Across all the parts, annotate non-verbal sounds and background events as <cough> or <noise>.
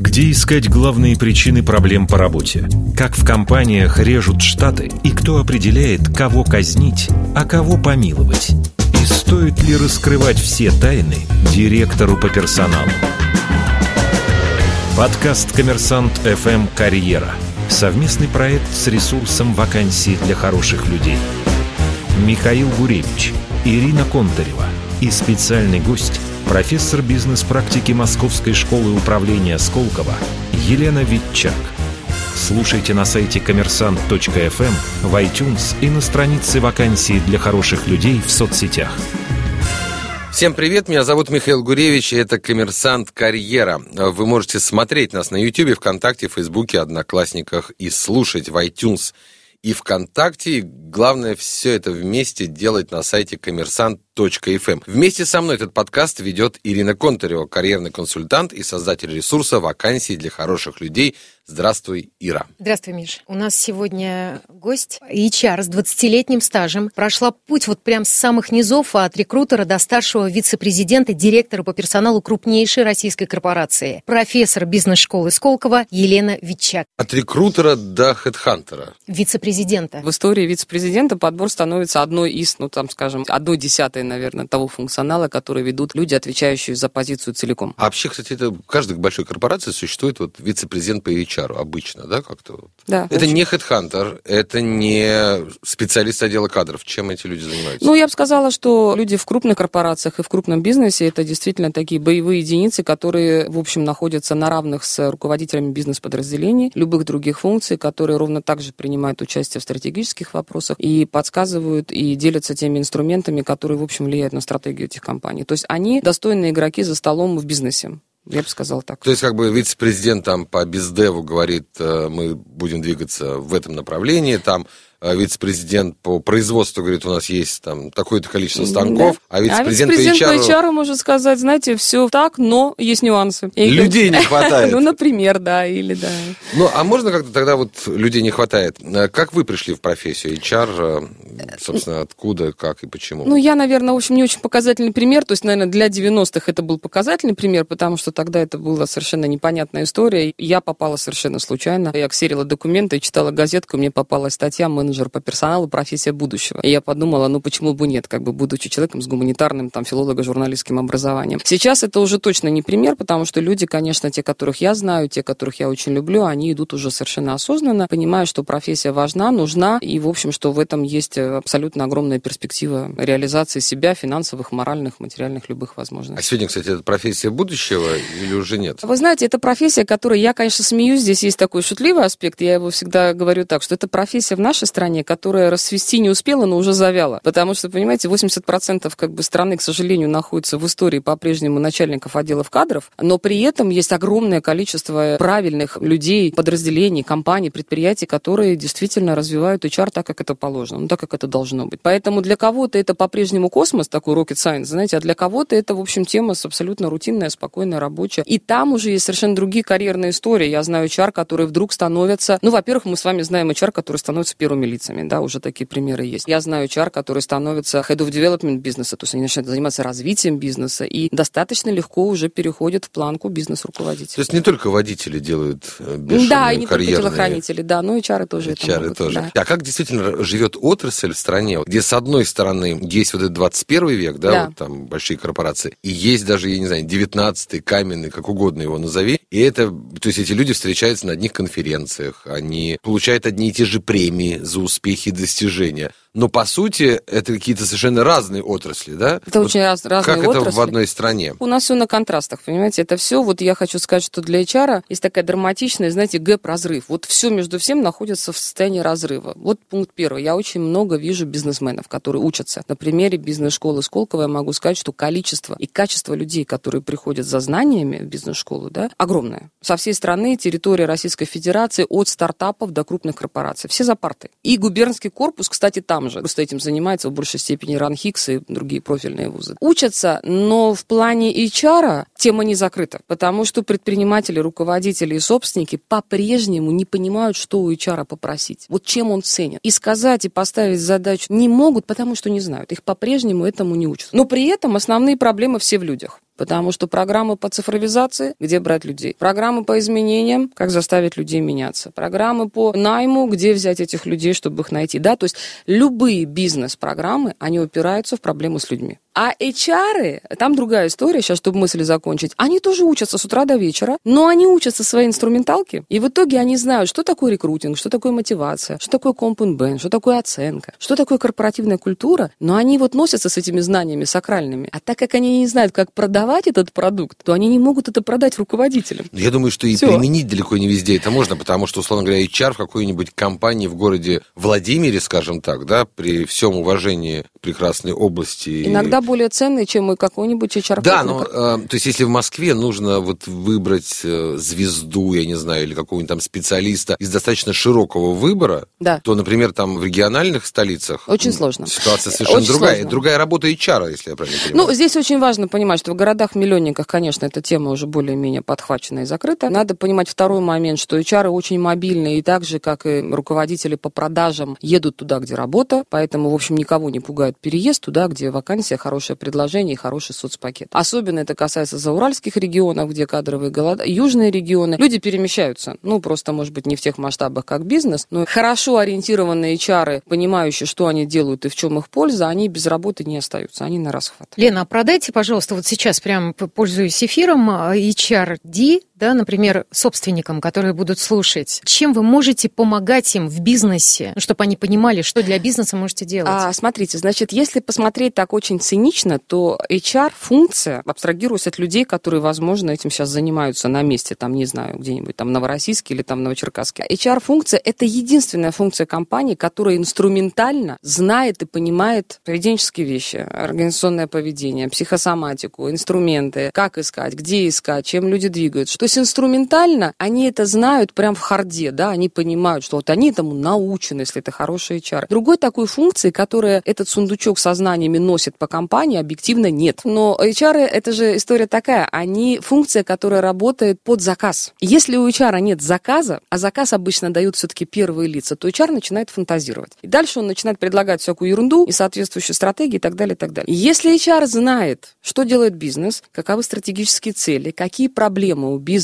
Где искать главные причины проблем по работе? Как в компаниях режут штаты? И кто определяет, кого казнить, а кого помиловать? И стоит ли раскрывать все тайны директору по персоналу? Подкаст «Коммерсант FM Карьера». Совместный проект с ресурсом вакансий для хороших людей. Михаил Гуревич, Ирина Контарева и специальный гость – профессор бизнес-практики Московской школы управления Сколково Елена Витчак. Слушайте на сайте коммерсант.фм, в iTunes и на странице вакансий для хороших людей в соцсетях. Всем привет, меня зовут Михаил Гуревич, и это «Коммерсант Карьера». Вы можете смотреть нас на YouTube, ВКонтакте, Фейсбуке, Одноклассниках и слушать в iTunes и ВКонтакте. Главное все это вместе делать на сайте коммерсант Эм. Вместе со мной этот подкаст ведет Ирина Контарева, карьерный консультант и создатель ресурса «Вакансии для хороших людей». Здравствуй, Ира. Здравствуй, Миш. У нас сегодня гость HR с 20-летним стажем. Прошла путь вот прям с самых низов, от рекрутера до старшего вице-президента, директора по персоналу крупнейшей российской корпорации. Профессор бизнес-школы Сколково Елена Витчак. От рекрутера до хедхантера. Вице-президента. В истории вице-президента подбор становится одной из, ну там скажем, одной десятой наверное, того функционала, который ведут люди, отвечающие за позицию целиком. А вообще, кстати, это в каждой большой корпорации существует вот вице-президент по HR обычно, да, как-то? Да. Это не хедхантер, это не специалист отдела кадров. Чем эти люди занимаются? Ну, я бы сказала, что люди в крупных корпорациях и в крупном бизнесе это действительно такие боевые единицы, которые, в общем, находятся на равных с руководителями бизнес-подразделений, любых других функций, которые ровно так же принимают участие в стратегических вопросах и подсказывают и делятся теми инструментами, которые, в общем, влияют на стратегию этих компаний. То есть они достойные игроки за столом в бизнесе. Я бы сказал так. То есть, как бы вице-президент там по бездеву говорит, э, мы будем двигаться в этом направлении, там вице-президент по производству говорит, у нас есть там такое-то количество станков, да. а вице-президент, а вице-президент по, HR... HR может сказать, знаете, все так, но есть нюансы. И людей не хватает. <laughs> Ну, например, да, или да. Ну, а можно как-то тогда вот людей не хватает? Э, как вы пришли в профессию HR? Э, собственно, откуда, как и почему? Ну, я, наверное, в общем, не очень показательный пример. То есть, наверное, для 90-х это был показательный пример, потому что тогда это была совершенно непонятная история. Я попала совершенно случайно. Я ксерила документы читала газетку, мне попалась статья «Мы менеджер по персоналу, профессия будущего. И я подумала, ну почему бы нет, как бы будучи человеком с гуманитарным, там, филолого-журналистским образованием. Сейчас это уже точно не пример, потому что люди, конечно, те, которых я знаю, те, которых я очень люблю, они идут уже совершенно осознанно, понимая, что профессия важна, нужна, и, в общем, что в этом есть абсолютно огромная перспектива реализации себя, финансовых, моральных, материальных, любых возможностей. А сегодня, кстати, это профессия будущего или уже нет? Вы знаете, это профессия, которой я, конечно, смеюсь, здесь есть такой шутливый аспект, я его всегда говорю так, что это профессия в нашей стране, стране, которая расцвести не успела, но уже завяла. Потому что, понимаете, 80% как бы страны, к сожалению, находится в истории по-прежнему начальников отделов кадров, но при этом есть огромное количество правильных людей, подразделений, компаний, предприятий, которые действительно развивают HR так, как это положено, ну, так, как это должно быть. Поэтому для кого-то это по-прежнему космос, такой rocket science, знаете, а для кого-то это, в общем, тема абсолютно рутинная, спокойная, рабочая. И там уже есть совершенно другие карьерные истории. Я знаю HR, которые вдруг становятся... Ну, во-первых, мы с вами знаем HR, которые становятся первыми лицами, да, уже такие примеры есть. Я знаю HR, который становится head of development бизнеса, то есть они начинают заниматься развитием бизнеса и достаточно легко уже переходят в планку бизнес-руководителя. То есть не только водители делают э, бешеные Да, и не только телохранители, да, но HR тоже HR это могут, тоже. Да. А как действительно живет отрасль в стране, где с одной стороны есть вот этот 21 век, да, да. вот там большие корпорации, и есть даже, я не знаю, 19 каменный, как угодно его назови, и это, то есть эти люди встречаются на одних конференциях, они получают одни и те же премии за успехи и достижения но по сути это какие-то совершенно разные отрасли, да? Это вот очень раз, разные как отрасли. это в одной стране? У нас все на контрастах, понимаете? Это все, вот я хочу сказать, что для HR есть такая драматичная, знаете, гэп-разрыв. Вот все между всем находится в состоянии разрыва. Вот пункт первый. Я очень много вижу бизнесменов, которые учатся. На примере бизнес-школы Сколково я могу сказать, что количество и качество людей, которые приходят за знаниями в бизнес-школу, да, огромное. Со всей страны, территории Российской Федерации, от стартапов до крупных корпораций. Все за партой. И губернский корпус, кстати, там же. Просто этим занимается в большей степени РАН Хикс и другие профильные вузы. Учатся, но в плане HR тема не закрыта, потому что предприниматели, руководители и собственники по-прежнему не понимают, что у HR попросить. Вот чем он ценит. И сказать, и поставить задачу не могут, потому что не знают. Их по-прежнему этому не учат. Но при этом основные проблемы все в людях. Потому что программы по цифровизации, где брать людей. Программы по изменениям, как заставить людей меняться. Программы по найму, где взять этих людей, чтобы их найти. Да? То есть любые бизнес-программы, они упираются в проблему с людьми. А HR, там другая история, сейчас, чтобы мысли закончить, они тоже учатся с утра до вечера, но они учатся своей инструменталке, и в итоге они знают, что такое рекрутинг, что такое мотивация, что такое компенбен, что такое оценка, что такое корпоративная культура, но они вот носятся с этими знаниями сакральными. А так как они не знают, как продавать этот продукт, то они не могут это продать руководителям. Я думаю, что и Всё. применить далеко не везде это можно, потому что, условно говоря, HR в какой-нибудь компании в городе Владимире, скажем так, да, при всем уважении прекрасной области. Иногда более ценные, чем и какой-нибудь HR. Да, но, э, то есть, если в Москве нужно вот выбрать э, звезду, я не знаю, или какого-нибудь там специалиста из достаточно широкого выбора, Да. то, например, там в региональных столицах Очень сложно. Ситуация совершенно Очень другая. сложно. Другая работа HR, если я правильно понимаю. Ну, здесь очень важно понимать, что в городах-миллионниках, конечно, эта тема уже более-менее подхвачена и закрыта. Надо понимать второй момент, что HR очень мобильные, и так же, как и руководители по продажам, едут туда, где работа, поэтому, в общем, никого не пугает переезд туда, где вакансия, хорошее предложение и хороший соцпакет. Особенно это касается зауральских регионов, где кадровые голода, южные регионы. Люди перемещаются, ну, просто, может быть, не в тех масштабах, как бизнес, но хорошо ориентированные HR, понимающие, что они делают и в чем их польза, они без работы не остаются, они на расхват. Лена, а продайте, пожалуйста, вот сейчас прям п- пользуясь эфиром, а, HRD, да, например, собственникам, которые будут слушать. Чем вы можете помогать им в бизнесе, ну, чтобы они понимали, что для бизнеса можете делать? А, смотрите, значит, если посмотреть так очень цинично, то HR-функция, абстрагируясь от людей, которые, возможно, этим сейчас занимаются на месте, там, не знаю, где-нибудь там Новороссийске или там Новочеркасске. HR-функция – это единственная функция компании, которая инструментально знает и понимает поведенческие вещи, организационное поведение, психосоматику, инструменты, как искать, где искать, чем люди двигаются. То есть инструментально они это знают прям в харде, да, они понимают, что вот они этому научены, если это хороший HR. Другой такой функции, которая этот сундучок со знаниями носит по компании, объективно нет. Но HR это же история такая, они функция, которая работает под заказ. Если у HR нет заказа, а заказ обычно дают все-таки первые лица, то HR начинает фантазировать. И дальше он начинает предлагать всякую ерунду и соответствующие стратегии и так далее, и так далее. Если HR знает, что делает бизнес, каковы стратегические цели, какие проблемы у бизнеса,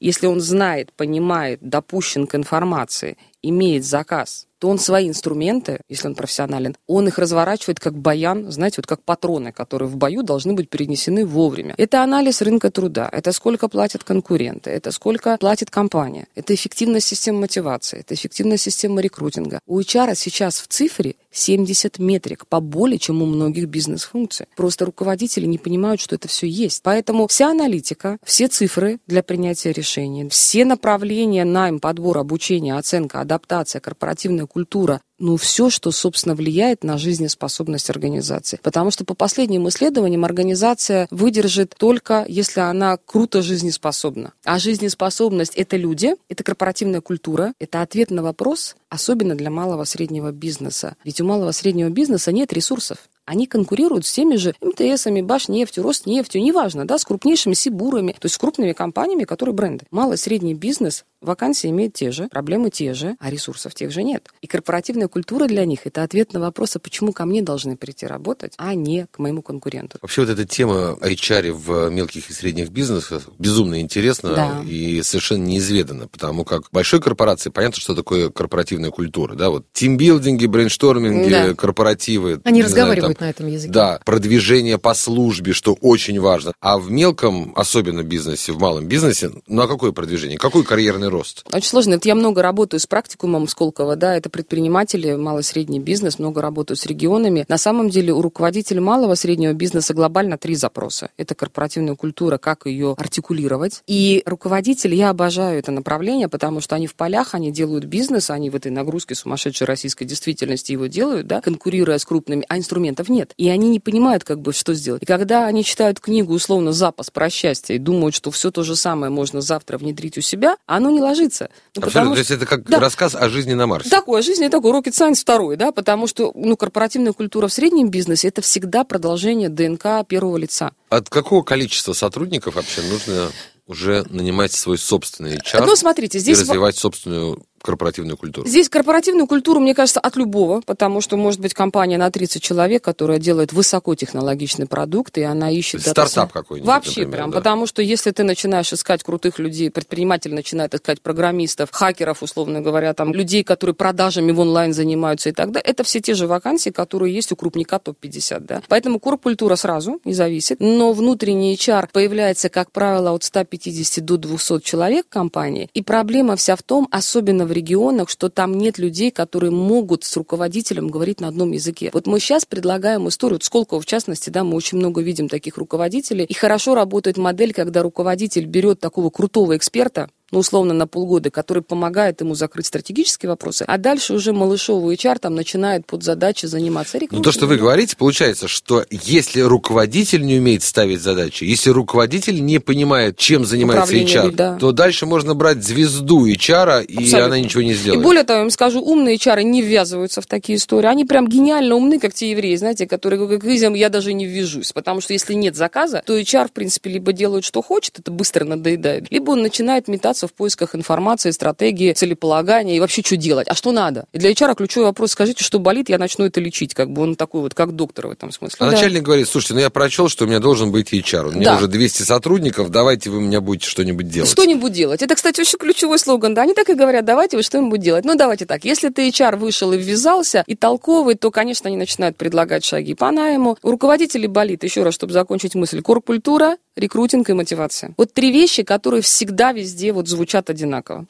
если он знает, понимает, допущен к информации, имеет заказ, то он свои инструменты, если он профессионален, он их разворачивает как баян, знаете, вот как патроны, которые в бою должны быть перенесены вовремя. Это анализ рынка труда, это сколько платят конкуренты, это сколько платит компания, это эффективность системы мотивации, это эффективность системы рекрутинга. У HR сейчас в цифре 70 метрик, поболее, чем у многих бизнес-функций. Просто руководители не понимают, что это все есть. Поэтому вся аналитика, все цифры для принятия решений, все направления найм, подбор, обучение, оценка, адаптация, корпоративная культура, ну, все, что, собственно, влияет на жизнеспособность организации. Потому что по последним исследованиям организация выдержит только, если она круто жизнеспособна. А жизнеспособность – это люди, это корпоративная культура, это ответ на вопрос, особенно для малого среднего бизнеса. Ведь у малого среднего бизнеса нет ресурсов. Они конкурируют с теми же МТСами, Башнефтью, Роснефтью, неважно, да, с крупнейшими Сибурами, то есть с крупными компаниями, которые бренды. Малый средний бизнес вакансии имеет те же, проблемы те же, а ресурсов тех же нет. И корпоративная культура для них – это ответ на вопрос, а почему ко мне должны прийти работать, а не к моему конкуренту. Вообще вот эта тема HR в мелких и средних бизнесах безумно интересна Да. и совершенно неизведана, потому как большой корпорации понятно, что такое корпоративная культура, да, вот тимбилдинги, брейншторминги, Да. корпоративы. Они не знаю, разговаривают там, на этом языке. Да, продвижение по службе, что очень важно. А в мелком, особенно бизнесе, в малом бизнесе, ну а какое продвижение? Какой карьерный рост? Очень сложно. Это я много работаю с практикумом Сколково, да, это предприниматели, малый средний бизнес, много работаю с регионами. На самом деле у руководителя малого среднего бизнеса глобально три запроса. Это корпоративная культура, как ее артикулировать. И руководители, я обожаю это направление, потому что они в полях, они делают бизнес, они в этой нагрузке сумасшедшей российской действительности его делают, да, конкурируя с крупными, а инструментов нет. И они не понимают, как бы, что сделать. И когда они читают книгу, условно, «Запас про счастье» и думают, что все то же самое можно завтра внедрить у себя, оно не ложится. Ну, Абсолютно. потому То есть это как Да. рассказ о жизни на Марсе. Такое, жизнь это такой rocket science второй, да, потому что, ну, корпоративная культура в среднем бизнесе это всегда продолжение ДНК первого лица. От какого количества сотрудников вообще нужно уже нанимать свой собственный HR Ну, смотрите, и здесь... развивать собственную корпоративную культуру? Здесь корпоративную культуру, мне кажется, от любого, потому что может быть компания на 30 человек, которая делает высокотехнологичный продукт, и она ищет... Стартап какой-нибудь, Вообще например, прям, да. потому что если ты начинаешь искать крутых людей, предприниматель начинает искать программистов, хакеров, условно говоря, там, людей, которые продажами в онлайн занимаются и так далее, это все те же вакансии, которые есть у крупника топ-50, да. Поэтому корпкультура сразу не зависит, но внутренний HR появляется, как правило, от 150 до 200 человек в компании, и проблема вся в том, особенно в регионах, что там нет людей, которые могут с руководителем говорить на одном языке. Вот мы сейчас предлагаем историю, Сколково в частности, да, мы очень много видим таких руководителей, и хорошо работает модель, когда руководитель берет такого крутого эксперта, ну, условно, на полгода, который помогает ему закрыть стратегические вопросы, а дальше уже малышовый HR там начинает под задачи заниматься Ну, то, что вы рекрутингом. говорите, получается, что если руководитель не умеет ставить задачи, если руководитель не понимает, чем занимается HR, да. то дальше можно брать звезду HR, и Абсолютно. она ничего не И сделает. более того, я вам скажу, умные чары не ввязываются в такие истории. Они прям гениально умны, как те евреи, знаете, которые как изям я даже не ввяжусь. Потому что если нет заказа, то HR, в принципе, либо делает, что хочет, это быстро надоедает, либо он начинает метаться в поисках информации, стратегии, целеполагания и вообще, что делать, а что надо. И для HR ключевой вопрос, скажите, что болит, я начну это лечить. Как бы он такой вот, как доктор в этом смысле. А Да. начальник говорит, слушайте, ну я прочел, что у меня должен быть HR. У меня Да. уже 200 сотрудников, давайте вы меня будете что-нибудь делать. Что-нибудь делать. Это, кстати, очень ключевой слоган. Да, они так и говорят, давайте вы что-нибудь делать. Ну, давайте так. Если ты HR вышел и ввязался, и толковый, то, конечно, они начинают предлагать шаги по найму. У руководителей болит, еще раз, чтобы закончить мысль, коркультура, рекрутинг и мотивация. Вот три вещи, которые всегда везде вот звучат одинаково.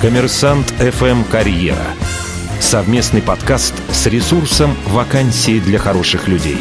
Коммерсант FM Карьера. Совместный подкаст с ресурсом «Вакансии для хороших людей».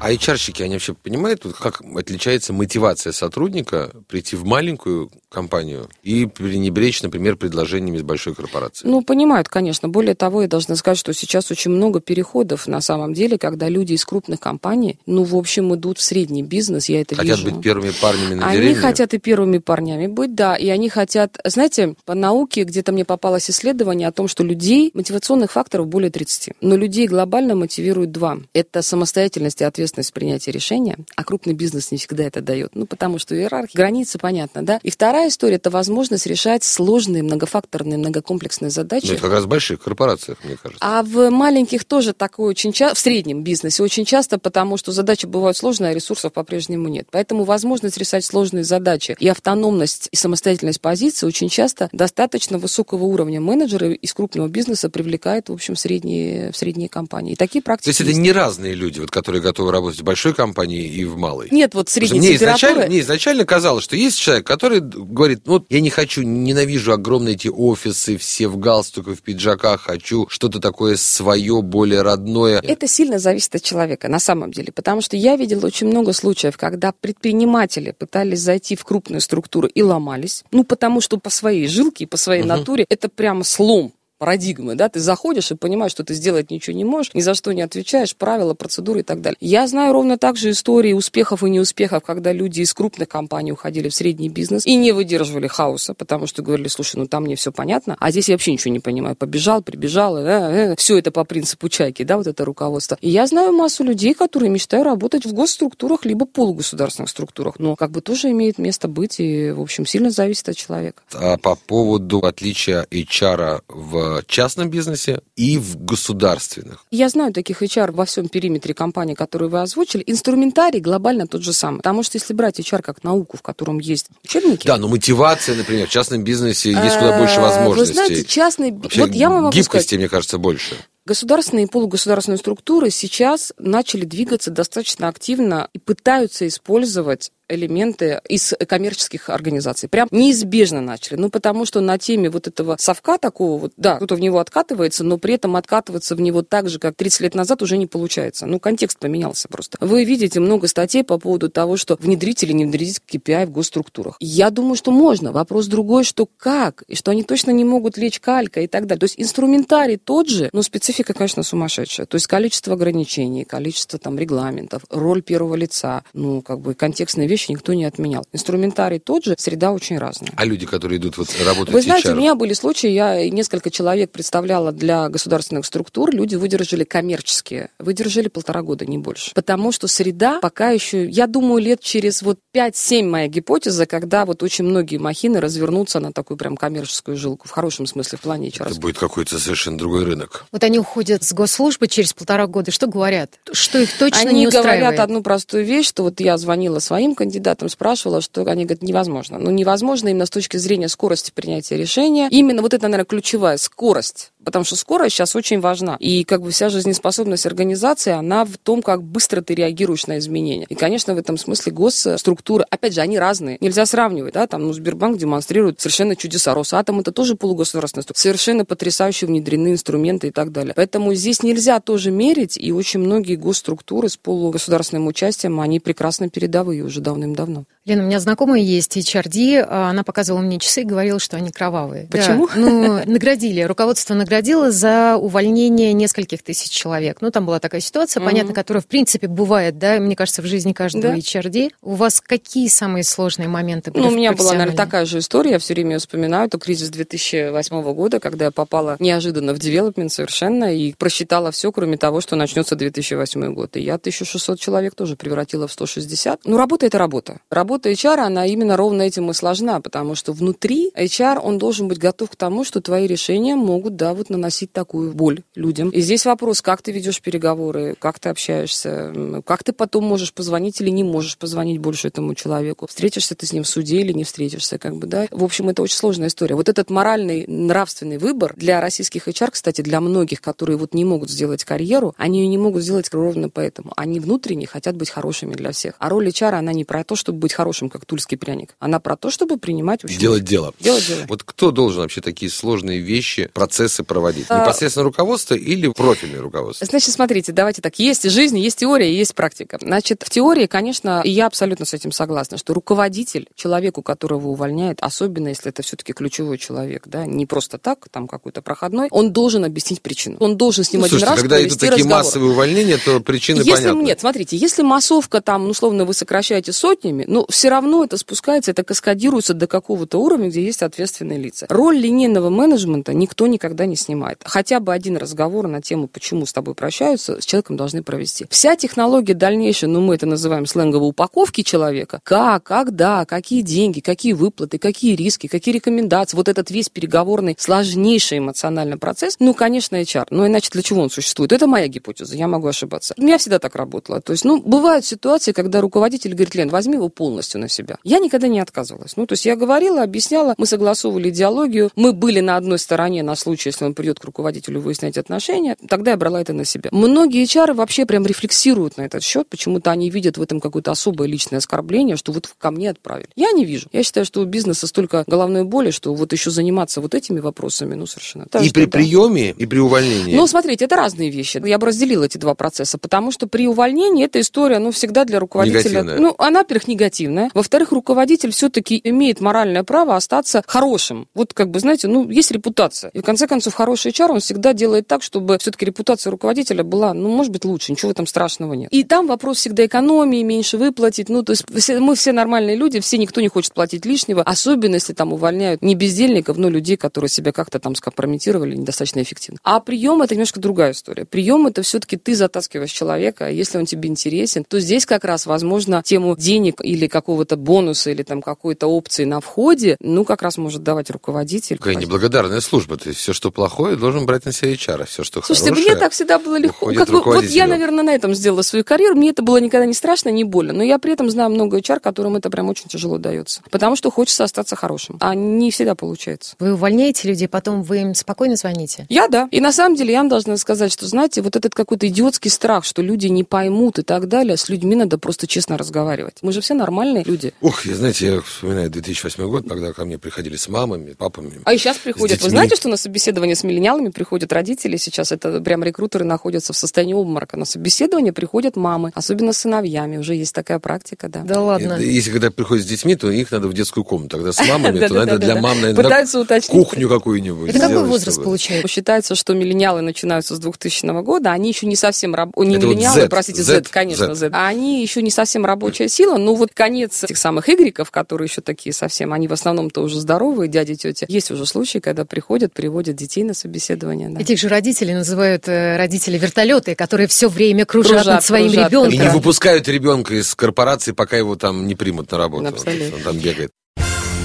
А HR-щики, они вообще понимают, как отличается мотивация сотрудника прийти в маленькую компанию и пренебречь, например, предложениями из большой корпорации? Ну, понимают, конечно. Более того, я должна сказать, что сейчас очень много переходов на самом деле, когда люди из крупных компаний, ну, в общем, идут в средний бизнес, я это Хотят вижу. быть первыми парнями на Они деревне? хотят и первыми парнями быть, да, и они хотят, знаете, по науке где-то мне попалось исследование о том, что людей, мотивационных факторов более 30, но людей глобально мотивирует два. Это самостоятельность и ответственность в принятии решения, а крупный бизнес не всегда это дает, ну, потому что иерархия, границы, понятно, да. И вторая история – это возможность решать сложные, многофакторные, многокомплексные задачи. Ну, это как раз в больших корпорациях, мне кажется. А в маленьких тоже такое очень часто, в среднем бизнесе очень часто, потому что задачи бывают сложные, а ресурсов по-прежнему нет. Поэтому возможность решать сложные задачи и автономность и самостоятельность позиции очень часто достаточно высокого уровня менеджеры из крупного бизнеса привлекает, в общем, средние, в средние компании. И такие То практики есть это есть. не разные люди, вот, которые готовы работать в большой компании и в малой? Нет вот средней мне изначально, температуры. мне изначально казалось, что есть человек, который говорит, ну, вот я не хочу, ненавижу огромные эти офисы, все в галстуках, в пиджаках, хочу что-то такое свое, более родное. Это сильно зависит от человека, на самом деле. Потому что я видела очень много случаев, когда предприниматели пытались зайти в крупную структуру и ломались. Ну, потому что по своей жилке и по своей Мгм. натуре это прямо слом парадигмы, да, ты заходишь и понимаешь, что ты сделать ничего не можешь, ни за что не отвечаешь, правила, процедуры и так далее. Я знаю ровно так же истории успехов и неуспехов, когда люди из крупных компаний уходили в средний бизнес и не выдерживали хаоса, потому что говорили, слушай, ну там мне все понятно, а здесь я вообще ничего не понимаю. Побежал, прибежал, э, э, все это по принципу чайки, да, вот это руководство. И я знаю массу людей, которые мечтают работать в госструктурах либо полугосударственных структурах, но как бы тоже имеет место быть и, в общем, сильно зависит от человека. А по поводу отличия HR в частном бизнесе и в государственных. Я знаю таких HR во всем периметре компании, которые вы озвучили. Инструментарий глобально тот же самый. Потому что если брать HR как науку, в котором есть учебники... Да, но мотивация, например, в частном бизнесе есть куда больше э, возможностей. Вы знаете, частный... Вообще Вот я вам могу гибкости, сказать, мне кажется, больше. государственные и полугосударственные структуры сейчас начали двигаться достаточно активно и пытаются использовать элементы из коммерческих организаций. Прям неизбежно начали. Ну, потому что на теме вот этого совка такого, вот, да, кто-то в него откатывается, но при этом откатываться в него так же, как 30 лет назад, уже не получается. Ну, контекст поменялся просто. Вы видите много статей по поводу того, что внедрить или не внедрить KPI в госструктурах. Я думаю, что можно. Вопрос другой, что как, и что они точно не могут лечь калька и так далее. То есть инструментарий тот же, но специфика, конечно, сумасшедшая. То есть количество ограничений, количество там регламентов, роль первого лица, ну, как бы контекстные вещи вещи никто не отменял. Инструментарий тот же, среда очень разная. А люди, которые идут вот работать Вы знаете, HR? у меня были случаи, я несколько человек представляла для государственных структур, люди выдержали коммерческие, выдержали полтора года, не больше. Потому что среда пока еще, я думаю, лет через вот 5-7 моя гипотеза, когда вот очень многие махины развернутся на такую прям коммерческую жилку, в хорошем смысле, в плане HR. Это будет какой-то совершенно другой рынок. Вот они уходят с госслужбы через полтора года. Что говорят? Что их точно они не устраивает? говорят одну простую вещь, что вот я звонила своим кандидатам, спрашивала, что они говорят, невозможно. Ну, невозможно именно с точки зрения скорости принятия решения. Именно вот это, наверное, ключевая скорость потому что скорость сейчас очень важна. И как бы вся жизнеспособность организации, она в том, как быстро ты реагируешь на изменения. И, конечно, в этом смысле госструктуры, опять же, они разные. Нельзя сравнивать, да, там, ну, Сбербанк демонстрирует совершенно чудеса. Росатом это тоже полугосударственная структура. Совершенно потрясающе внедрены инструменты и так далее. Поэтому здесь нельзя тоже мерить, и очень многие госструктуры с полугосударственным участием, они прекрасно передовые уже давным-давно. Лена, у меня знакомая есть HRD, а она показывала мне часы и говорила, что они кровавые. Почему? Да, ну, наградили, руководство наградило за увольнение нескольких тысяч человек. Ну, там была такая ситуация, Мгм. понятно, которая, в принципе, бывает, да, мне кажется, в жизни каждого Да. HRD. У вас какие самые сложные моменты были Ну, у меня была, наверное, такая же история, я все время ее вспоминаю, это кризис 2008 года, когда я попала неожиданно в девелопмент совершенно и просчитала все, кроме того, что начнется 2008 год. И я 1600 человек тоже превратила в 160. Ну, работа — это работа. Работа HR, она именно ровно этим и сложна, потому что внутри HR, он должен быть готов к тому, что твои решения могут, да, вот наносить такую боль людям. И здесь вопрос, как ты ведешь переговоры, как ты общаешься, как ты потом можешь позвонить или не можешь позвонить больше этому человеку. Встретишься ты с ним в суде или не встретишься, как бы, да. В общем, это очень сложная история. Вот этот моральный, нравственный выбор для российских HR, кстати, для многих, которые вот не могут сделать карьеру, они ее не могут сделать ровно поэтому. Они внутренне хотят быть хорошими для всех. А роль HR, она не про то, чтобы быть хорошим, как тульский пряник. Она про то, чтобы принимать участие. Делать дело. Делать дело. Вот кто должен вообще такие сложные вещи, процессы проводить? А- Непосредственно руководство или профильное руководство? Значит, смотрите, давайте так. Есть жизнь, есть теория, есть практика. Значит, в теории, конечно, я абсолютно с этим согласна, что руководитель, человеку, которого увольняет, особенно если это все-таки ключевой человек, да, не просто так, там какой-то проходной, он должен объяснить причину. Он должен с ним Ну, один слушайте, раз когда идут такие разговор. массовые увольнения, то причины Если понятны. нет, смотрите, если массовка там, ну, условно, вы сокращаете сотнями, ну, все равно это спускается, это каскадируется до какого-то уровня, где есть ответственные лица. Роль линейного менеджмента никто никогда не снимает. Хотя бы один разговор на тему, почему с тобой прощаются, с человеком должны провести. Вся технология дальнейшая, ну, мы это называем сленговой упаковки человека, как, когда, какие деньги, какие выплаты, какие риски, какие рекомендации, вот этот весь переговорный, сложнейший эмоциональный процесс, ну, конечно, HR. Но иначе для чего он существует? Это моя гипотеза, я могу ошибаться. У меня всегда так работало. То есть, ну, бывают ситуации, когда руководитель говорит, Лен, возьми его полностью на себя. Я никогда не отказывалась. Ну, то есть я говорила, объясняла, мы согласовывали идеологию, мы были на одной стороне на случай, если он придет к руководителю выяснять отношения, тогда я брала это на себя. Многие HR вообще прям рефлексируют на этот счет, почему-то они видят в этом какое-то особое личное оскорбление, что вот ко мне отправили. Я не вижу. Я считаю, что у бизнеса столько головной боли, что вот еще заниматься вот этими вопросами, ну, совершенно. Так И что при да. приеме, и при увольнении. Ну, смотрите, это разные вещи. Я бы разделила эти два процесса, потому что при увольнении эта история, ну, всегда для руководителя... Негативная. Ну, она, во-первых, негативная. Во-вторых, руководитель все-таки имеет моральное право остаться хорошим. Вот, как бы, знаете, ну, есть репутация. И, в конце концов, хороший HR, он всегда делает так, чтобы все-таки репутация руководителя была, ну, может быть, лучше, ничего этом страшного нет. И там вопрос всегда экономии, меньше выплатить. Ну, то есть все- мы все нормальные люди, все, никто не хочет платить лишнего, особенно если там увольняют не бездельников, но людей, которые себя как-то там скомпрометировали недостаточно эффективно. А прием это немножко другая история. Прием это все-таки ты затаскиваешь человека, а если он тебе интересен, то здесь как раз, возможно, тему денег или какого-то бонуса или там какой-то опции на входе, ну, как раз может давать руководитель. Какая неблагодарная служба. То есть все, что плохое, должен брать на себя HR, все, что Слушайте, хорошее... мне так всегда было легко. Как бы, вот я, наверное, на этом сделала свою карьеру. Мне это было никогда не страшно, не больно. Но я при этом знаю много HR, которым это прям очень тяжело дается. Потому что хочется остаться хорошим. А не всегда получается. Вы увольняете людей, потом вы им спокойно звоните? Я да. И на самом деле я вам должна сказать, что, знаете, вот этот какой-то идиотский страх, что люди не поймут и так далее, с людьми надо просто честно разговаривать. Мы же все нормальные люди. Ух, я, знаете, я вспоминаю 2008 год, когда ко мне приходили с мамами, папами. А и сейчас приходят. Вы знаете, что на собеседование с миллениалами приходят родители сейчас? Это прям рекрутеры находятся в состоянии обморока. На собеседование приходят мамы, особенно с сыновьями. Уже есть такая практика, да. Да ладно. И- Если когда приходят с детьми, то их надо в детскую комнату. Тогда с мамами, то <laughs> надо для мам, наверное, кухню какую-нибудь Это какой возраст получается? Считается, что миллениалы начинаются с 2000 года, они еще не совсем раб... не миллениалы, простите, Z, конечно, Z. А они еще не совсем рабочая сила, но вот конец этих самых игреков, которые еще такие совсем, они в основном-то уже здоровые, дяди, тети. Есть уже случаи, когда приходят, приводят детей на собеседование. Да. Этих же родителей называют э, родители вертолеты, которые все время кружат, кружат над своим кружат, ребенком. И не выпускают ребенка из корпорации, пока его там не примут на работу. Абсолютно. Он там бегает.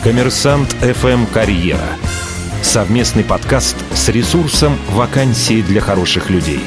Коммерсант FM Карьера. Совместный подкаст с ресурсом «Вакансии для хороших людей».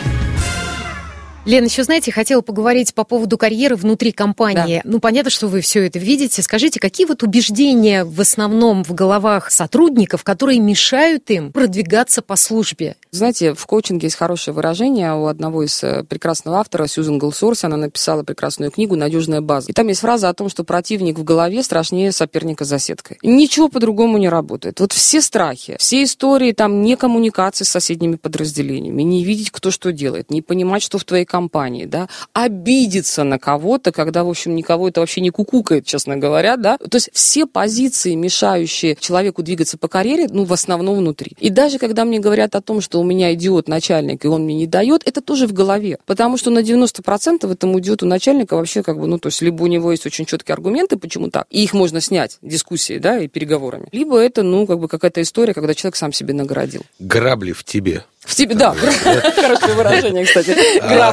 Лена, еще, знаете, хотела поговорить по поводу карьеры внутри компании. Да. Ну, понятно, что вы все это видите. Скажите, какие вот убеждения в основном в головах сотрудников, которые мешают им продвигаться по службе? Знаете, в коучинге есть хорошее выражение у одного из э, прекрасного автора, Сьюзен Голсорс, она написала прекрасную книгу «Надежная база». И там есть фраза о том, что противник в голове страшнее соперника за сеткой. Ничего по-другому не работает. Вот все страхи, все истории там не коммуникации с соседними подразделениями, не видеть, кто что делает, не понимать, что в твоей компании компании, да, обидеться на кого-то, когда, в общем, никого это вообще не кукукает, честно говоря, да. То есть все позиции, мешающие человеку двигаться по карьере, ну, в основном внутри. И даже когда мне говорят о том, что у меня идиот начальник, и он мне не дает, это тоже в голове. Потому что на 90% этому идиоту начальника вообще как бы, ну, то есть либо у него есть очень четкие аргументы, почему так, и их можно снять дискуссией, да, и переговорами. Либо это, ну, как бы какая-то история, когда человек сам себе наградил. Грабли в тебе. В тебе, да, хорошее выражение, кстати.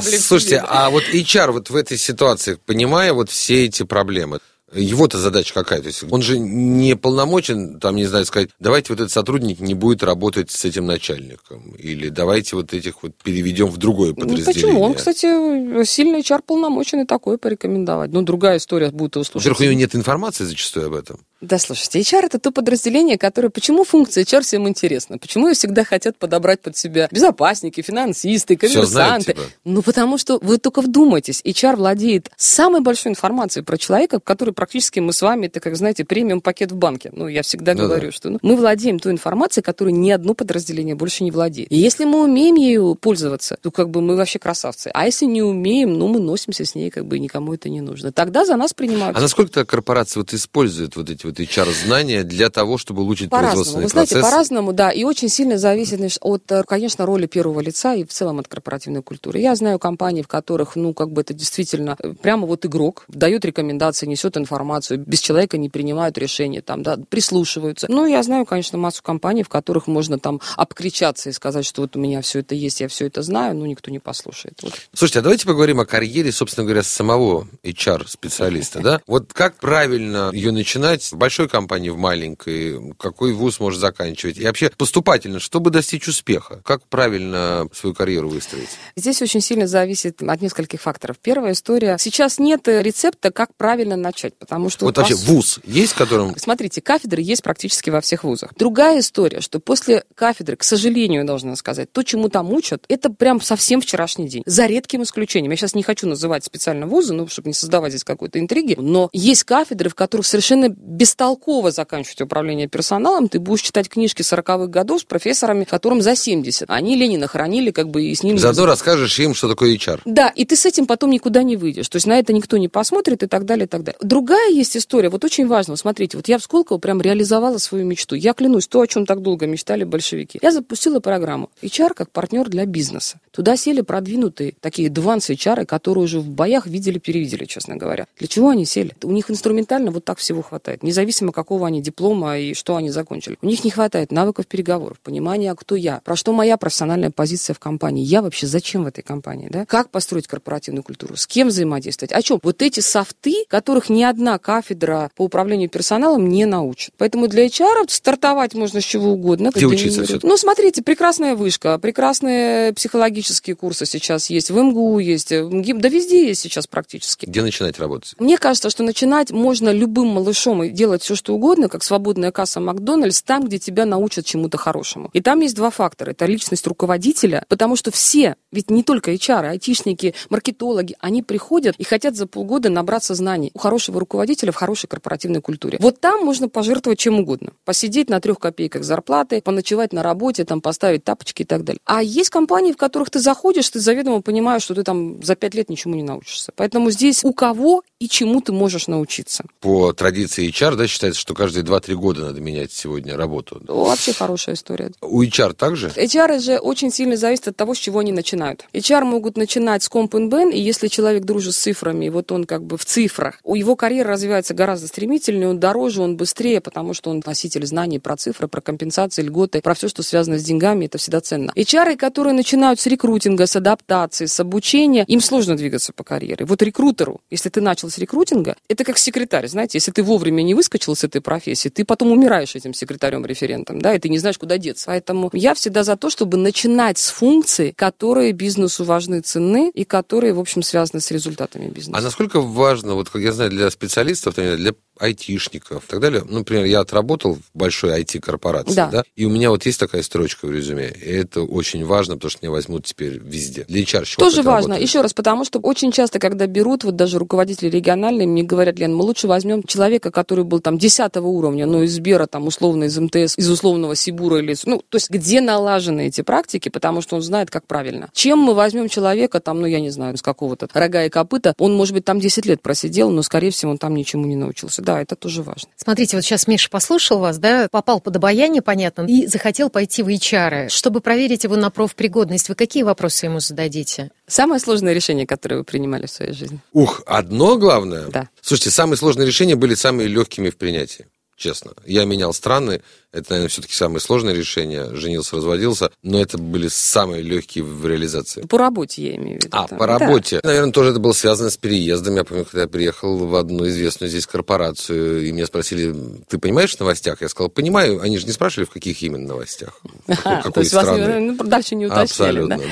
Грабли Слушайте, а вот HR вот в этой ситуации, понимая вот все эти проблемы, его-то задача какая? То есть он же не полномочен, там, не знаю, сказать, давайте вот этот сотрудник не будет работать с этим начальником. Или давайте вот этих вот переведем в другое ну, подразделение. Ну, почему? Он, кстати, сильный HR полномочен и такое порекомендовать. Ну, другая история будет его слушать. Во-первых, у него нет информации зачастую об этом. Да, слушайте, HR это то подразделение, которое... Почему функция HR всем интересна? Почему ее всегда хотят подобрать под себя безопасники, финансисты, коммерсанты? Знают, типа. Ну, потому что вы только вдумайтесь, HR владеет самой большой информацией про человека, который практически мы с вами, это, как знаете, премиум пакет в банке. Ну, я всегда ну, говорю, да. что ну, мы владеем той информацией, которую ни одно подразделение больше не владеет. И если мы умеем ею пользоваться, то как бы мы вообще красавцы. А если не умеем, ну, мы носимся с ней, как бы никому это не нужно. Тогда за нас принимают. А насколько корпорации вот используют вот эти вот HR-знания для того, чтобы улучшить производственный Вы знаете, по-разному, да, и очень сильно зависит от, э, конечно, роли первого лица и в целом от корпоративной культуры. Я знаю компании, в которых, ну, как бы это действительно э, прямо вот игрок дает рекомендации, несет информацию, информацию, без человека не принимают решения, там, да, прислушиваются. Ну, я знаю, конечно, массу компаний, в которых можно там обкричаться и сказать, что вот у меня все это есть, я все это знаю, но никто не послушает. Вот. Слушайте, а давайте поговорим о карьере, собственно говоря, самого HR-специалиста, <laughs> да? Вот как правильно ее начинать в большой компании, в маленькой, какой вуз может заканчивать? И вообще поступательно, чтобы достичь успеха, как правильно свою карьеру выстроить? Здесь очень сильно зависит от нескольких факторов. Первая история. Сейчас нет рецепта, как правильно начать, Потому что вот вообще вуз есть, в котором... Смотрите, кафедры есть практически во всех вузах. Другая история, что после кафедры, к сожалению, должна сказать, то, чему там учат, это прям совсем вчерашний день. За редким исключением. Я сейчас не хочу называть специально вузы, ну, чтобы не создавать здесь какой-то интриги, но есть кафедры, в которых совершенно бестолково заканчивать управление персоналом. Ты будешь читать книжки 40-х годов с профессорами, которым за 70. Они Ленина хранили, как бы, и с ними... Заодно расскажешь им, что такое HR. Да, и ты с этим потом никуда не выйдешь. То есть на это никто не посмотрит и так далее, и так далее. Другая есть история, вот очень важно, смотрите, вот я в Сколково прям реализовала свою мечту. Я клянусь, то, о чем так долго мечтали большевики. Я запустила программу HR как партнер для бизнеса. Туда сели продвинутые такие адванс HR, которые уже в боях видели-перевидели, честно говоря. Для чего они сели? У них инструментально вот так всего хватает, независимо какого они диплома и что они закончили. У них не хватает навыков переговоров, понимания, а кто я, про что моя профессиональная позиция в компании, я вообще зачем в этой компании, да? Как построить корпоративную культуру, с кем взаимодействовать, о чем? Вот эти софты, которых ни одна одна кафедра по управлению персоналом не научит. Поэтому для HR стартовать можно с чего угодно. Где учиться все Ну, смотрите, прекрасная вышка, прекрасные психологические курсы сейчас есть, в МГУ есть, в МГИМ, да везде есть сейчас практически. Где начинать работать? Мне кажется, что начинать можно любым малышом и делать все, что угодно, как свободная касса Макдональдс, там, где тебя научат чему-то хорошему. И там есть два фактора. Это личность руководителя, потому что все, ведь не только HR, айтишники, маркетологи, они приходят и хотят за полгода набраться знаний у хорошего руководителя в хорошей корпоративной культуре. Вот там можно пожертвовать чем угодно. Посидеть на трех копейках зарплаты, поночевать на работе, там поставить тапочки и так далее. А есть компании, в которых ты заходишь, ты заведомо понимаешь, что ты там за пять лет ничему не научишься. Поэтому здесь у кого и чему ты можешь научиться. По традиции HR HR, да, считается, что каждые 2-3 года надо менять сегодня работу. Вообще хорошая история. У HR также? HR же очень сильно зависит от того, с чего они начинают. HR могут начинать с комп бен, и если человек дружит с цифрами, вот он как бы в цифрах, у его карьера развивается гораздо стремительнее, он дороже, он быстрее, потому что он носитель знаний про цифры, про компенсации, льготы, про все, что связано с деньгами, это всегда ценно. HR, которые начинают с рекрутинга, с адаптации, с обучения, им сложно двигаться по карьере. Вот рекрутеру, если ты начал с рекрутинга, это как секретарь, знаете, если ты вовремя не выскочил с этой профессии, ты потом умираешь этим секретарем-референтом, да, и ты не знаешь, куда деться. Поэтому я всегда за то, чтобы начинать с функций, которые бизнесу важны, ценны и которые, в общем, связаны с результатами бизнеса. А насколько важно, вот как я знаю, для специалистов, для айтишников и так далее. Ну, например, я отработал в большой IT-корпорации, да. да, и у меня вот есть такая строчка в резюме, и это очень важно, потому что меня возьмут теперь везде. Для HR Тоже важно, работает? еще раз, потому что очень часто, когда берут, вот даже руководители региональные, мне говорят, Лен, мы лучше возьмем человека, который был там 10 уровня, ну, из Сбера, там, условно, из МТС, из условного Сибура или... Ну, то есть, где налажены эти практики, потому что он знает, как правильно. Чем мы возьмем человека, там, ну, я не знаю, из какого-то рога и копыта, он, может быть, там 10 лет просидел, но, скорее всего, он там ничему не научился да, это тоже важно. Смотрите, вот сейчас Миша послушал вас, да, попал под обаяние, понятно, и захотел пойти в HR. Чтобы проверить его на профпригодность, вы какие вопросы ему зададите? Самое сложное решение, которое вы принимали в своей жизни? Ух, одно главное? Да. Слушайте, самые сложные решения были самые легкими в принятии честно. Я менял страны, это, наверное, все-таки самое сложное решение. Женился, разводился, но это были самые легкие в реализации. По работе я имею в виду. А, там. по работе. Да. Наверное, тоже это было связано с переездом. Я помню, когда я приехал в одну известную здесь корпорацию, и меня спросили, ты понимаешь в новостях? Я сказал, понимаю. Они же не спрашивали, в каких именно новостях. <laughs> Какой, То есть страны. вас ну, дальше не уточнили, Абсолютно, да?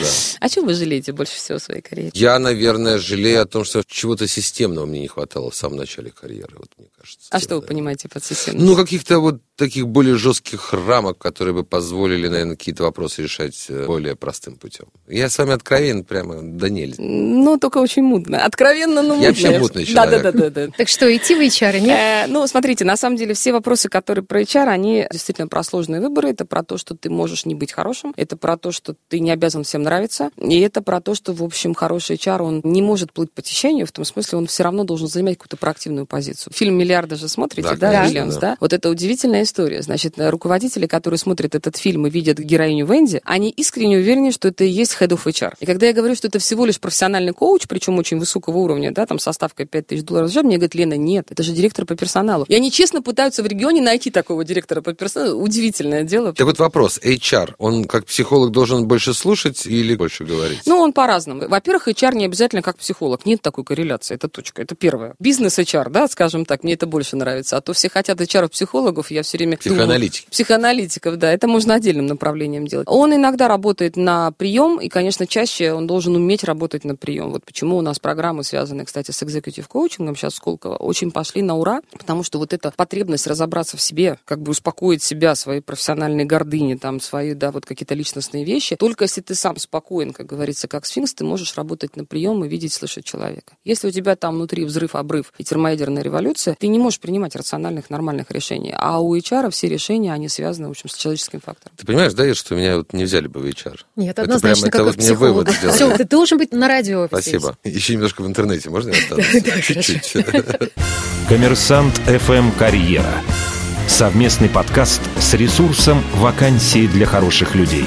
А чего вы жалеете больше всего в своей карьере? Я, наверное, жалею о том, что чего-то системного мне не хватало в самом начале карьеры, вот мне кажется. А что вы понимаете под системным? Ну, каких-то вот таких более жестких рамок, которые бы позволили, наверное, какие-то вопросы решать э, более простым путем. Я с вами откровен прямо да нельзя. Ну, только очень мутно. Откровенно, но мутно. Я вообще мутный человек. Да, да, да. да. Так что, идти в HR, нет? Э, ну, смотрите, на самом деле все вопросы, которые про HR, они действительно про сложные выборы. Это про то, что ты можешь не быть хорошим. Это про то, что ты не обязан всем нравиться. И это про то, что, в общем, хороший HR, он не может плыть по течению, в том смысле, он все равно должен занимать какую-то проактивную позицию. Фильм «Миллиарды» же смотрите, да, да, да? Вот это удивительная история. Значит, руководители, которые смотрят этот фильм и видят героиню Венди, они искренне уверены, что это и есть head of HR. И когда я говорю, что это всего лишь профессиональный коуч, причем очень высокого уровня, да, там со ставкой 5000 долларов, мне говорят, Лена, нет, это же директор по персоналу. И они честно пытаются в регионе найти такого директора по персоналу. Удивительное дело. Так вот вопрос, HR, он как психолог должен больше слушать или больше говорить? Ну, он по-разному. Во-первых, HR не обязательно как психолог. Нет такой корреляции, это точка, это первое. Бизнес HR, да, скажем так, мне это больше нравится. А то все хотят HR-психологов, я все время Психоаналитик. Психоаналитиков, да, это можно отдельным направлением делать. Он иногда работает на прием, и, конечно, чаще он должен уметь работать на прием. Вот почему у нас программы, связанные, кстати, с экзекутив коучингом сейчас Сколково, очень пошли на ура, потому что вот эта потребность разобраться в себе, как бы успокоить себя, свои профессиональные гордыни, там, свои, да, вот какие-то личностные вещи, только если ты сам спокоен, как говорится, как сфинкс, ты можешь работать на прием и видеть, слышать человека. Если у тебя там внутри взрыв, обрыв и термоядерная революция, ты не можешь принимать рациональных, нормальных решений. А у HR все решения, они связаны, в общем, с человеческим фактором. Ты понимаешь, да, что меня вот не взяли бы в HR? Нет, однозначно, это прямо, как это вот мне вывод Все, ты должен быть на радио. Спасибо. Еще немножко в интернете, можно я останусь? <laughs> Чуть-чуть. <laughs> Коммерсант FM «Карьера». Совместный подкаст с ресурсом «Вакансии для хороших людей».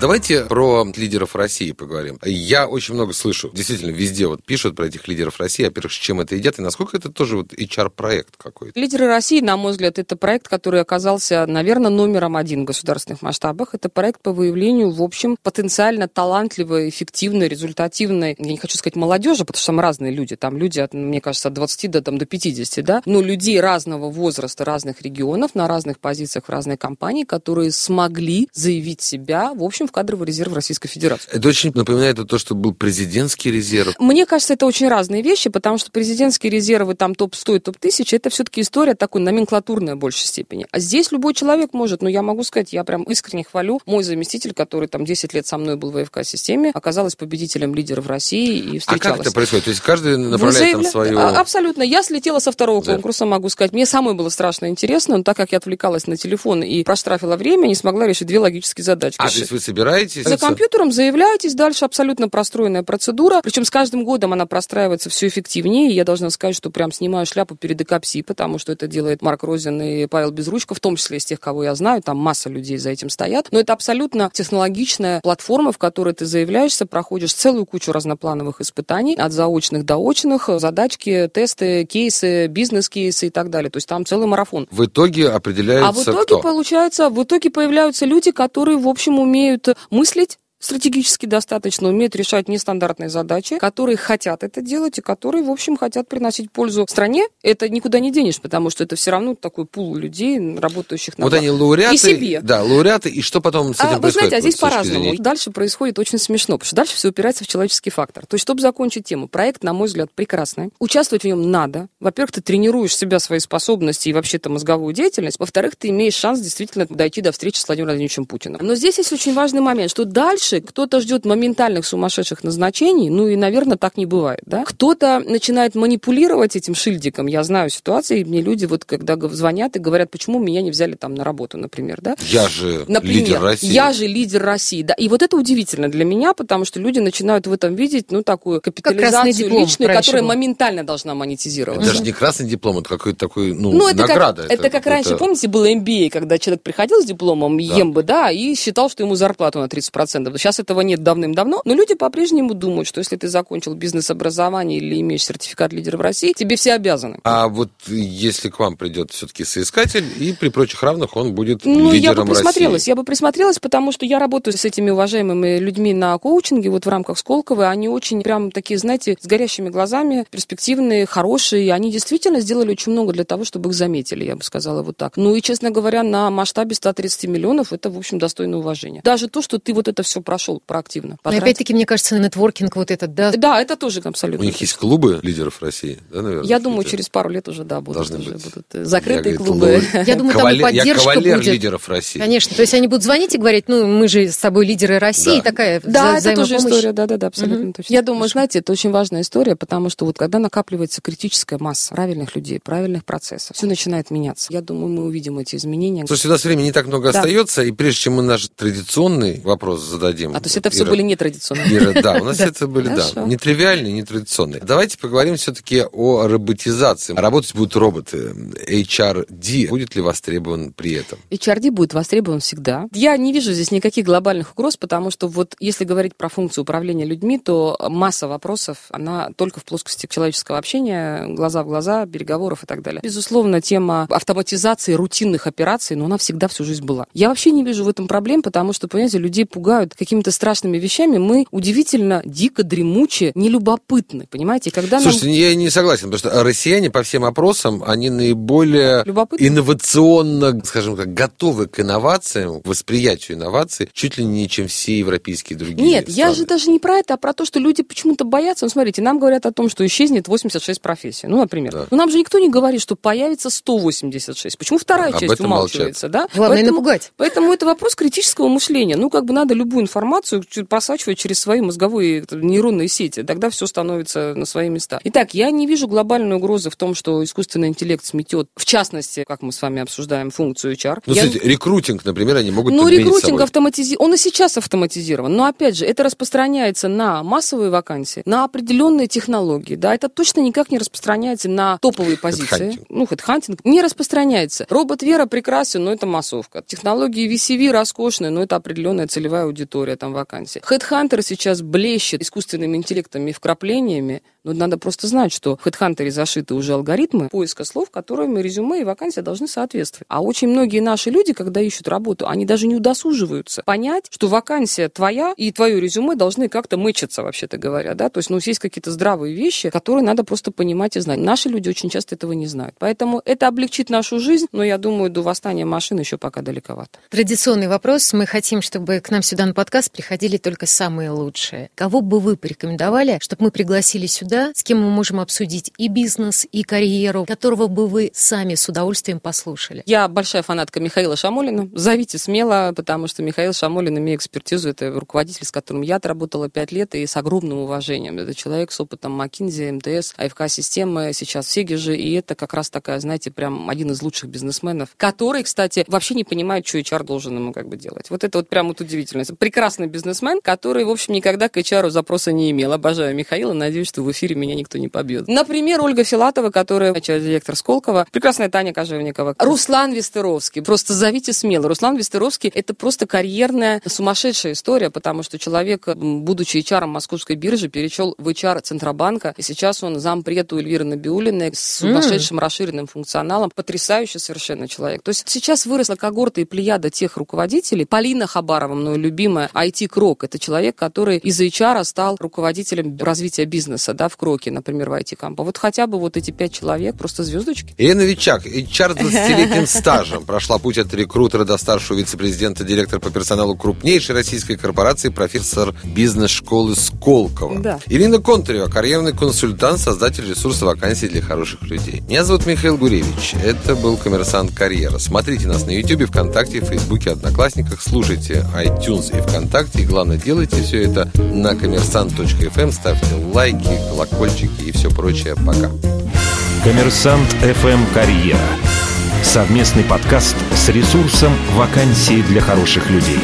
Давайте про лидеров России поговорим. Я очень много слышу, действительно, везде вот пишут про этих лидеров России, во-первых, с чем это едят, и насколько это тоже вот HR-проект какой-то. Лидеры России, на мой взгляд, это проект, который оказался, наверное, номером один в государственных масштабах. Это проект по выявлению, в общем, потенциально талантливой, эффективной, результативной, я не хочу сказать молодежи, потому что там разные люди, там люди, от, мне кажется, от 20 до, там, до 50, да, но людей разного возраста, разных регионов, на разных позициях в разной компании, которые смогли заявить себя, в общем, в кадровый резерв Российской Федерации. Это очень напоминает то, что был президентский резерв. Мне кажется, это очень разные вещи, потому что президентские резервы, там топ-100 и топ-1000, это все-таки история такой номенклатурная в большей степени. А здесь любой человек может, ну я могу сказать, я прям искренне хвалю, мой заместитель, который там 10 лет со мной был в АФК-системе, оказалась победителем лидеров России и встречалась. А как это происходит? То есть каждый направляет заявля... там свою... А, абсолютно. Я слетела со второго да. конкурса, могу сказать. Мне самой было страшно интересно, но так как я отвлекалась на телефон и проштрафила время, не смогла решить две логические задачи. А, то есть вы себе набираетесь. За компьютером заявляетесь, дальше абсолютно простроенная процедура, причем с каждым годом она простраивается все эффективнее. Я должна сказать, что прям снимаю шляпу перед ЭКОПСИ, потому что это делает Марк Розин и Павел Безручко, в том числе из тех, кого я знаю, там масса людей за этим стоят. Но это абсолютно технологичная платформа, в которой ты заявляешься, проходишь целую кучу разноплановых испытаний, от заочных до очных, задачки, тесты, кейсы, бизнес-кейсы и так далее. То есть там целый марафон. В итоге определяется А в итоге кто? получается, в итоге появляются люди, которые, в общем, умеют мыслить, стратегически достаточно, умеют решать нестандартные задачи, которые хотят это делать и которые, в общем, хотят приносить пользу стране. Это никуда не денешь, потому что это все равно такой пул людей, работающих на Вот они лауреаты. И себе. Да, лауреаты. И что потом с этим А, вы знаете, а здесь по-разному. Дальше происходит очень смешно, потому что дальше все упирается в человеческий фактор. То есть, чтобы закончить тему, проект, на мой взгляд, прекрасный. Участвовать в нем надо. Во-первых, ты тренируешь себя, свои способности и вообще-то мозговую деятельность. Во-вторых, ты имеешь шанс действительно дойти до встречи с Владимиром Владимировичем Путиным. Но здесь есть очень важный момент, что дальше кто-то ждет моментальных сумасшедших назначений, ну и, наверное, так не бывает, да? Кто-то начинает манипулировать этим шильдиком. Я знаю ситуации, мне люди вот когда звонят и говорят, почему меня не взяли там на работу, например, да? Я же Например, лидер России. я же лидер России. Да. И вот это удивительно для меня, потому что люди начинают в этом видеть, ну, такую капитализацию диплом личную, раньше которая был. моментально должна Это монетизироваться. даже не красный диплом, это какой-то такой, ну, Ну, это награда. как, это, как раньше, какой-то- помните, было MBA, когда человек приходил с дипломом ЕМБ, да, и считал, что ему зарплату на 30%. Сейчас этого нет давным-давно, но люди по-прежнему думают, что если ты закончил бизнес-образование или имеешь сертификат лидера в России, тебе все обязаны. А вот если к вам придет все-таки соискатель, и при прочих равных он будет Ну, я лидером бы присмотрелась, России. я бы присмотрелась, потому что я работаю с этими уважаемыми людьми на коучинге, вот в рамках Сколково, они очень прям такие, знаете, с горящими глазами, перспективные, хорошие, и они действительно сделали очень много для того, чтобы их заметили, я бы сказала вот так. Ну и, честно говоря, на масштабе 130 миллионов это, в общем, достойно уважения. Даже то, что ты вот это все прошел проактивно. Но потратил. опять-таки, мне кажется, нетворкинг вот этот, да, Да, это тоже У абсолютно. них есть клубы лидеров России, да, наверное? Я думаю, через пару лет уже, да, будут, Должны уже быть. будут э, закрытые Я, говорит, клубы. лоу- <laughs> Я думаю, там и кавалер- я поддержка кавалер будет. лидеров России. Конечно. То есть они будут звонить и говорить, ну, мы же с тобой лидеры России, Да. такая Да, вза- это тоже история, да, да, да, абсолютно Мгм. точно. Я думаю, знаете, это очень важная история, потому что вот когда накапливается критическая масса правильных людей, правильных процессов, все начинает меняться. Я думаю, мы увидим эти изменения. Слушайте, у нас времени не так много Да. остается, и прежде чем мы наш традиционный вопрос зададим... А то есть это все Ира- были нетрадиционные. Ира, да, у нас <laughs> это были, да, нетривиальные, нетрадиционные. Давайте поговорим все-таки о роботизации. Работать будут роботы. HRD будет ли востребован при этом? HRD будет востребован всегда. Я не вижу здесь никаких глобальных угроз, потому что вот если говорить про функцию управления людьми, то масса вопросов, она только в плоскости человеческого общения, глаза в глаза, переговоров и так далее. Безусловно, тема автоматизации рутинных операций, но она всегда всю жизнь была. Я вообще не вижу в этом проблем, потому что, понимаете, людей пугают какими-то страшными вещами. Мы удивительно, дико, дремуче, нелюбопытны, понимаете? И Когда нам... Слушайте, я не согласен, потому что россияне по всем опросам, они наиболее Любопытны? инновационно, скажем так, готовы к инновациям, к восприятию инноваций, чуть ли не чем все европейские другие Нет, я страны. же даже не про это, а про то, что люди почему-то боятся. Ну, смотрите, нам говорят о том, что исчезнет 86 профессий. Ну, например. Да. Но нам же никто не говорит, что появится 186. Почему вторая Об часть умалчивается, да? Главное Поэтому- напугать. Поэтому это вопрос критического мышления. Ну, как бы надо любую информацию чуть просачивать через свои мозговые нейронные сети. Тогда все становится на свои места. Итак, я не вижу глобальной угрозы в том, что искусственный интеллект сметет, в частности, как мы с вами обсуждаем, функцию HR. Ну, Я- смотрите, рекрутинг, например, они могут ну, рекрутинг собой. автоматизирован. Он и сейчас автоматизирован. Но, опять же, это распространяется на массовые вакансии, на определенные технологии. Да, это точно никак не распространяется на топовые позиции. Хедхантинг. Ну, хедхантинг не распространяется. Робот Вера прекрасен, но это массовка. Технологии VCV роскошные, но это определенная целевая аудитория там вакансии. Хедхантер сейчас блещет искусственными интеллектами и вкраплениями, но надо просто знать, что в HeadHunter зашиты уже алгоритмы поиска слов, которым резюме и вакансия должны соответствовать. А очень многие наши люди, когда ищут работу, они даже не удосуживаются понять, что вакансия твоя и твое резюме должны как-то мычиться, вообще-то говоря. Да? То есть, ну, есть какие-то здравые вещи, которые надо просто понимать и знать. Наши люди очень часто этого не знают. Поэтому это облегчит нашу жизнь, но я думаю, до восстания машин еще пока далековато. Традиционный вопрос. Мы хотим, чтобы к нам сюда на подкаст приходили только самые лучшие. Кого бы вы порекомендовали, чтобы мы пригласили сюда сюда, с кем мы можем обсудить и бизнес, и карьеру, которого бы вы сами с удовольствием послушали. Я большая фанатка Михаила Шамолина. Зовите смело, потому что Михаил Шамолин, имея экспертизу, это руководитель, с которым я отработала пять лет, и с огромным уважением. Это человек с опытом McKinsey, МТС, АФК-системы, сейчас в Сегеже, и это как раз такая, знаете, прям один из лучших бизнесменов, который, кстати, вообще не понимает, что HR должен ему как бы делать. Вот это вот прям вот удивительно. Прекрасный бизнесмен, который, в общем, никогда к HR запроса не имел. Обожаю Михаила, надеюсь, что в эфире меня никто не побьет. Например, Ольга Филатова, которая директор Сколково, прекрасная Таня Кожевникова, Руслан Вестеровский. Просто зовите смело. Руслан Вестеровский – это просто карьерная сумасшедшая история, потому что человек, будучи HR московской биржи, перешел в HR Центробанка, и сейчас он зампред у Эльвиры Набиулиной с сумасшедшим mm. расширенным функционалом. Потрясающий совершенно человек. То есть сейчас выросла когорта и плеяда тех руководителей. Полина Хабарова, мною любимая, IT-крок. Это человек, который из HR стал руководителем развития бизнеса, да, в Кроке, например, в IT-кампа. Вот хотя бы вот эти пять человек, просто звездочки. И новичок, HR с 20-летним стажем. Прошла путь от рекрутера до старшего вице-президента, директора по персоналу крупнейшей российской корпорации, профессор бизнес-школы Сколково. Да. Ирина Контарева, карьерный консультант, создатель ресурса вакансий для хороших людей. Меня зовут Михаил Гуревич. Это был «Коммерсант Карьера». Смотрите нас на YouTube, ВКонтакте, Фейсбуке, Одноклассниках, слушайте iTunes и ВКонтакте. И главное, делайте все это на коммерсант.фм, ставьте лайки, колокольчики и все прочее. Пока. Коммерсант FM Карьера. Совместный подкаст с ресурсом «Вакансии для хороших людей».